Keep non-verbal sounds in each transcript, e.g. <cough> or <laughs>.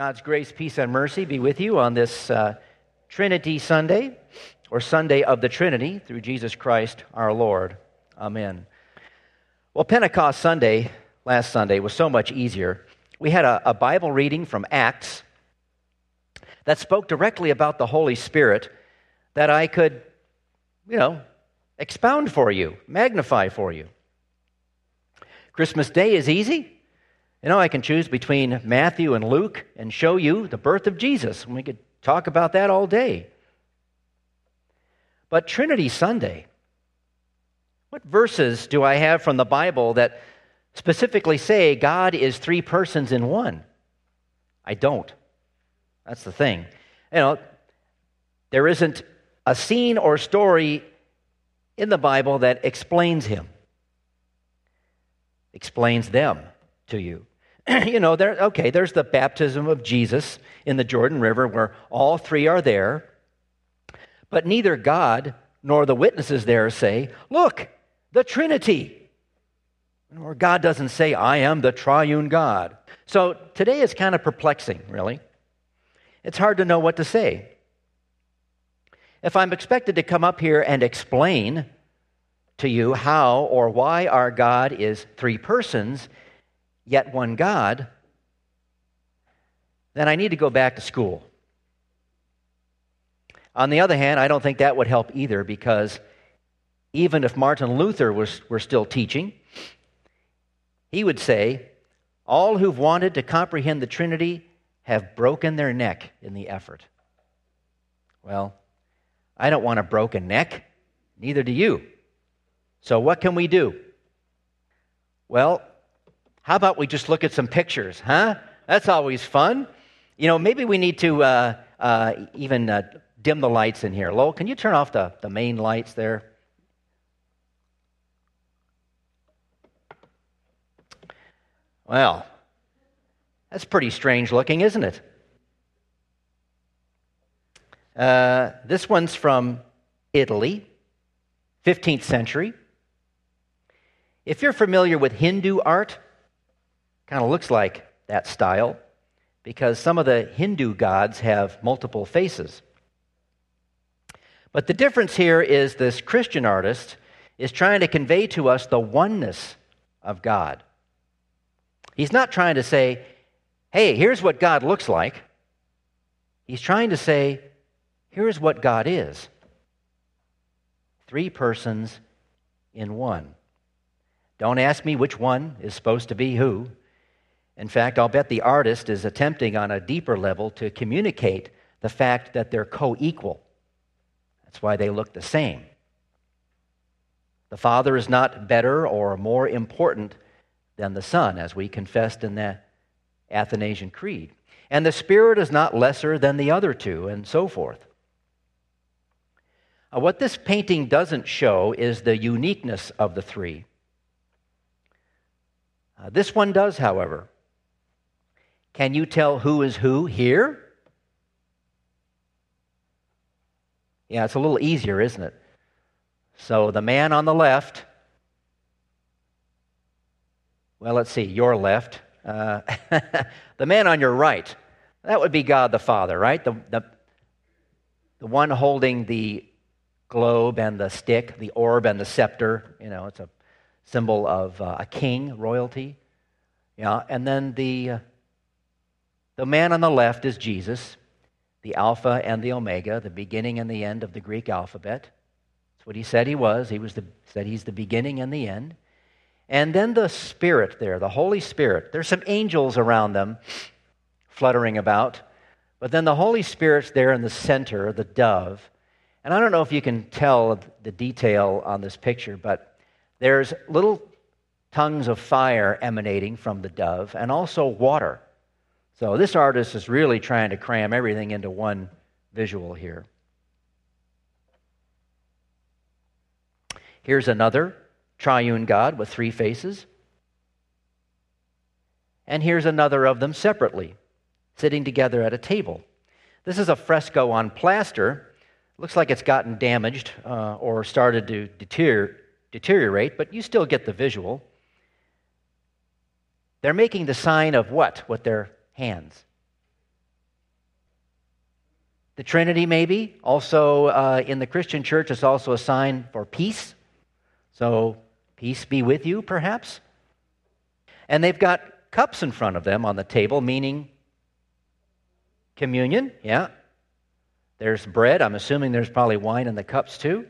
God's grace, peace, and mercy be with you on this uh, Trinity Sunday, or Sunday of the Trinity, through Jesus Christ our Lord. Amen. Well, Pentecost Sunday, last Sunday, was so much easier. We had a, a Bible reading from Acts that spoke directly about the Holy Spirit that I could, you know, expound for you, magnify for you. Christmas Day is easy. You know, I can choose between Matthew and Luke and show you the birth of Jesus. And we could talk about that all day. But Trinity Sunday, what verses do I have from the Bible that specifically say God is three persons in one? I don't. That's the thing. You know, there isn't a scene or story in the Bible that explains him, explains them to you. <clears throat> you know, there, okay, there's the baptism of Jesus in the Jordan River where all three are there. But neither God nor the witnesses there say, Look, the Trinity. Or God doesn't say, I am the triune God. So today is kind of perplexing, really. It's hard to know what to say. If I'm expected to come up here and explain to you how or why our God is three persons, yet one God, then I need to go back to school. On the other hand, I don't think that would help either because even if Martin Luther was, were still teaching, he would say, All who've wanted to comprehend the Trinity have broken their neck in the effort. Well, I don't want a broken neck, neither do you. So, what can we do? Well, how about we just look at some pictures, huh? That's always fun. You know, maybe we need to uh, uh, even uh, dim the lights in here. Lowell, can you turn off the, the main lights there? Well, that's pretty strange looking, isn't it? Uh, this one's from Italy, 15th century. If you're familiar with Hindu art, Kind of looks like that style because some of the Hindu gods have multiple faces. But the difference here is this Christian artist is trying to convey to us the oneness of God. He's not trying to say, hey, here's what God looks like. He's trying to say, here's what God is three persons in one. Don't ask me which one is supposed to be who. In fact, I'll bet the artist is attempting on a deeper level to communicate the fact that they're co equal. That's why they look the same. The Father is not better or more important than the Son, as we confessed in the Athanasian Creed. And the Spirit is not lesser than the other two, and so forth. Uh, what this painting doesn't show is the uniqueness of the three. Uh, this one does, however. Can you tell who is who here? Yeah, it's a little easier, isn't it? So the man on the left, well, let's see, your left. Uh, <laughs> the man on your right, that would be God the Father, right? The, the, the one holding the globe and the stick, the orb and the scepter. You know, it's a symbol of uh, a king, royalty. Yeah, and then the, uh, the man on the left is Jesus, the Alpha and the Omega, the beginning and the end of the Greek alphabet. That's what he said he was. He was the, said he's the beginning and the end. And then the Spirit there, the Holy Spirit. There's some angels around them fluttering about. But then the Holy Spirit's there in the center, the dove. And I don't know if you can tell the detail on this picture, but there's little tongues of fire emanating from the dove and also water. So this artist is really trying to cram everything into one visual here. Here's another triune God with three faces. And here's another of them separately, sitting together at a table. This is a fresco on plaster. Looks like it's gotten damaged uh, or started to deterior- deteriorate, but you still get the visual. They're making the sign of what? What they're hands. The Trinity, maybe. Also, uh, in the Christian church, is also a sign for peace. So, peace be with you, perhaps. And they've got cups in front of them on the table, meaning communion. Yeah. There's bread. I'm assuming there's probably wine in the cups too.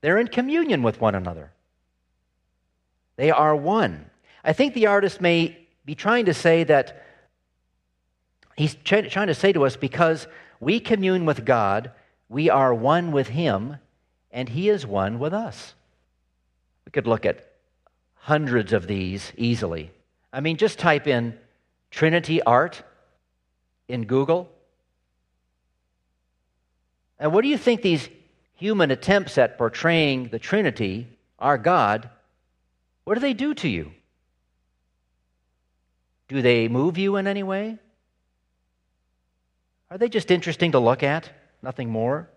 They're in communion with one another. They are one. I think the artist may be trying to say that he's trying to say to us because we commune with God, we are one with Him, and He is one with us. We could look at hundreds of these easily. I mean, just type in Trinity art in Google. And what do you think these human attempts at portraying the Trinity, our God, what do they do to you? Do they move you in any way? Are they just interesting to look at? Nothing more?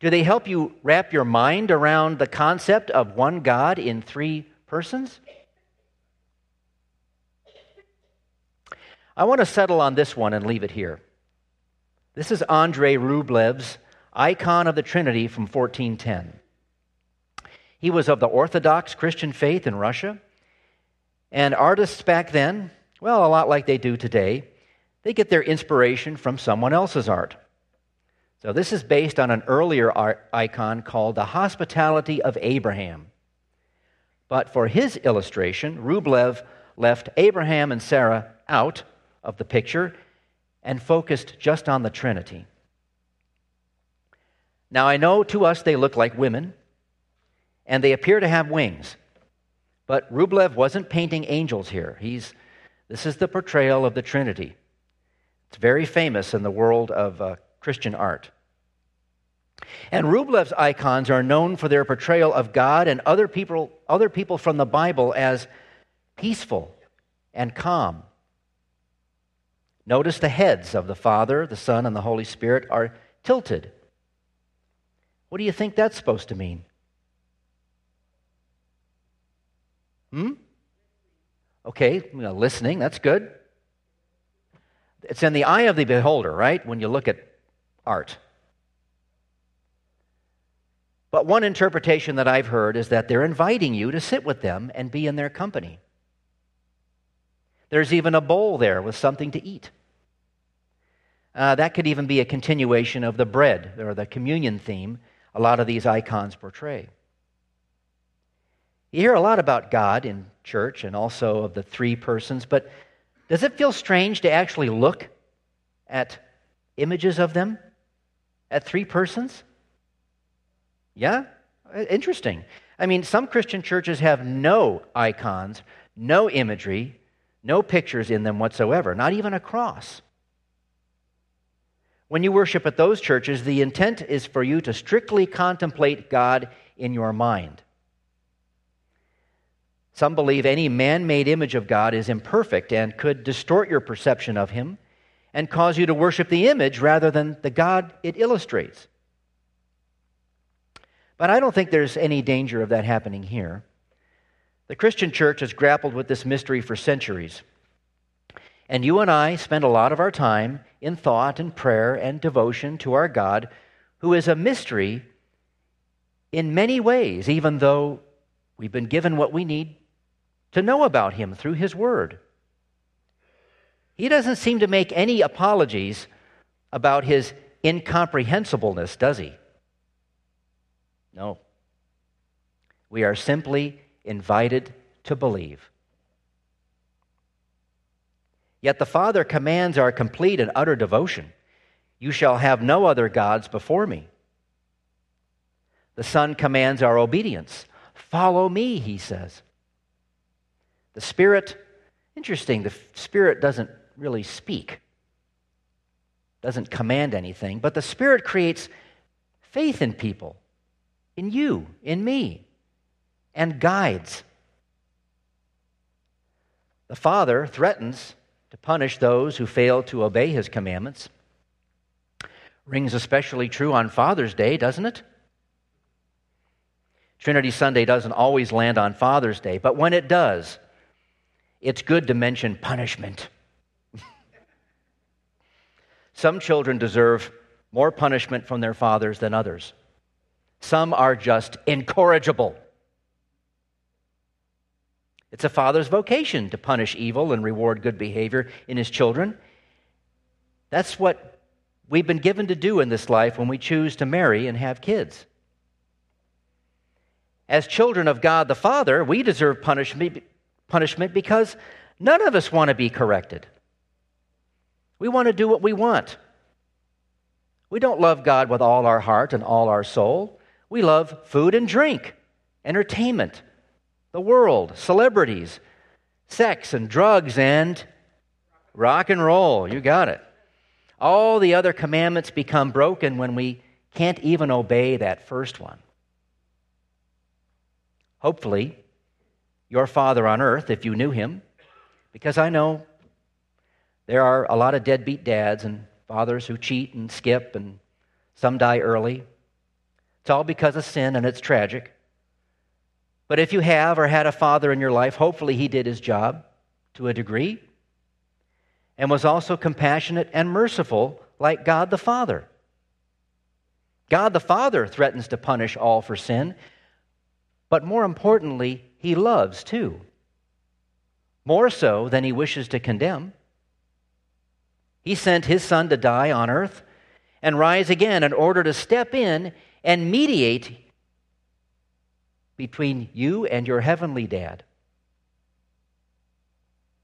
Do they help you wrap your mind around the concept of one God in three persons? I want to settle on this one and leave it here. This is Andrei Rublev's Icon of the Trinity from 1410. He was of the Orthodox Christian faith in Russia. And artists back then, well, a lot like they do today, they get their inspiration from someone else's art. So this is based on an earlier art icon called the Hospitality of Abraham. But for his illustration, Rublev left Abraham and Sarah out of the picture and focused just on the Trinity. Now, I know to us they look like women, and they appear to have wings. But Rublev wasn't painting angels here. He's, this is the portrayal of the Trinity. It's very famous in the world of uh, Christian art. And Rublev's icons are known for their portrayal of God and other people, other people from the Bible as peaceful and calm Notice the heads of the Father, the Son, and the Holy Spirit are tilted. What do you think that's supposed to mean? Hmm? Okay, listening, that's good. It's in the eye of the beholder, right? When you look at art. But one interpretation that I've heard is that they're inviting you to sit with them and be in their company. There's even a bowl there with something to eat. Uh, that could even be a continuation of the bread or the communion theme a lot of these icons portray. You hear a lot about God in church and also of the three persons, but does it feel strange to actually look at images of them at three persons? Yeah? Interesting. I mean, some Christian churches have no icons, no imagery, no pictures in them whatsoever, not even a cross. When you worship at those churches, the intent is for you to strictly contemplate God in your mind. Some believe any man made image of God is imperfect and could distort your perception of Him and cause you to worship the image rather than the God it illustrates. But I don't think there's any danger of that happening here. The Christian church has grappled with this mystery for centuries. And you and I spend a lot of our time in thought and prayer and devotion to our God, who is a mystery in many ways, even though we've been given what we need to know about him through his word. He doesn't seem to make any apologies about his incomprehensibleness, does he? No. We are simply invited to believe. Yet the Father commands our complete and utter devotion. You shall have no other gods before me. The Son commands our obedience. Follow me, he says. The Spirit, interesting, the Spirit doesn't really speak, doesn't command anything, but the Spirit creates faith in people, in you, in me and guides. The Father threatens to punish those who fail to obey his commandments. Rings especially true on Father's Day, doesn't it? Trinity Sunday doesn't always land on Father's Day, but when it does, it's good to mention punishment. <laughs> Some children deserve more punishment from their fathers than others. Some are just incorrigible. It's a father's vocation to punish evil and reward good behavior in his children. That's what we've been given to do in this life when we choose to marry and have kids. As children of God the Father, we deserve punishment, punishment because none of us want to be corrected. We want to do what we want. We don't love God with all our heart and all our soul. We love food and drink, entertainment, the world, celebrities, sex and drugs, and rock and roll. You got it. All the other commandments become broken when we can't even obey that first one. Hopefully, your Father on earth, if you knew him, because I know there are a lot of deadbeat dads and fathers who cheat and skip, and some die early. It's all because of sin, and it's tragic. But if you have or had a father in your life, hopefully he did his job to a degree and was also compassionate and merciful like God the Father. God the Father threatens to punish all for sin, but more importantly, he loves too. More so than he wishes to condemn. He sent his son to die on earth and rise again in order to step in and mediate between you and your heavenly dad.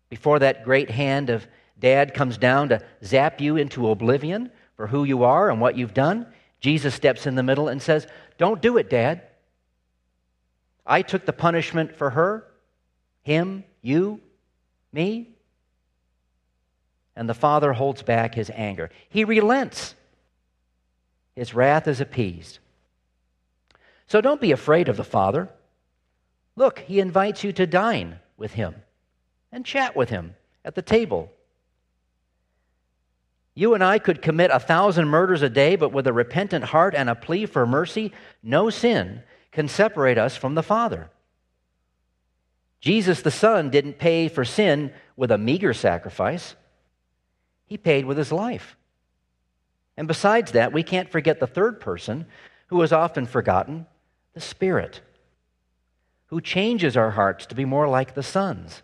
Before that great hand of dad comes down to zap you into oblivion for who you are and what you've done, Jesus steps in the middle and says, Don't do it, dad. I took the punishment for her, him, you, me and the Father holds back his anger. He relents, his wrath is appeased. So don't be afraid of the Father. Look, he invites you to dine with him and chat with him at the table. You and I could commit a thousand murders a day, but with a repentant heart and a plea for mercy, no sin can separate us from the Father. Jesus the Son didn't pay for sin with a meager sacrifice. He paid with his life. And besides that, we can't forget the third person who is often forgotten the Spirit, who changes our hearts to be more like the Son's.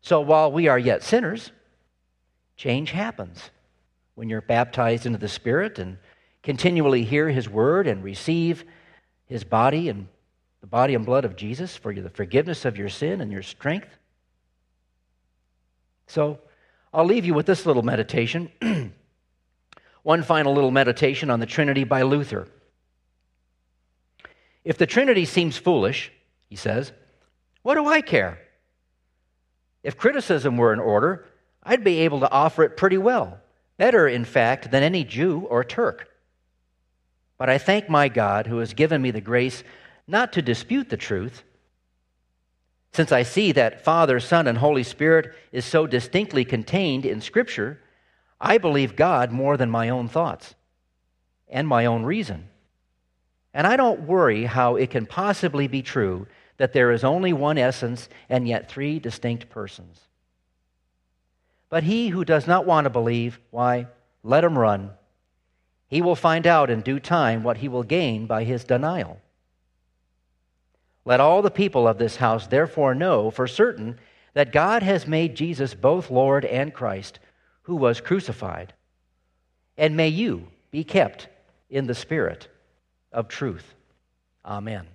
So while we are yet sinners, change happens when you're baptized into the Spirit and continually hear His word and receive His body and the body and blood of Jesus for the forgiveness of your sin and your strength. So, I'll leave you with this little meditation. <clears throat> One final little meditation on the Trinity by Luther. If the Trinity seems foolish, he says, what do I care? If criticism were in order, I'd be able to offer it pretty well, better, in fact, than any Jew or Turk. But I thank my God who has given me the grace not to dispute the truth, since I see that Father, Son, and Holy Spirit is so distinctly contained in Scripture, I believe God more than my own thoughts and my own reason. And I don't worry how it can possibly be true that there is only one essence and yet three distinct persons. But he who does not want to believe, why, let him run. He will find out in due time what he will gain by his denial. Let all the people of this house therefore know for certain that God has made Jesus both Lord and Christ, who was crucified. And may you be kept in the spirit of truth. Amen.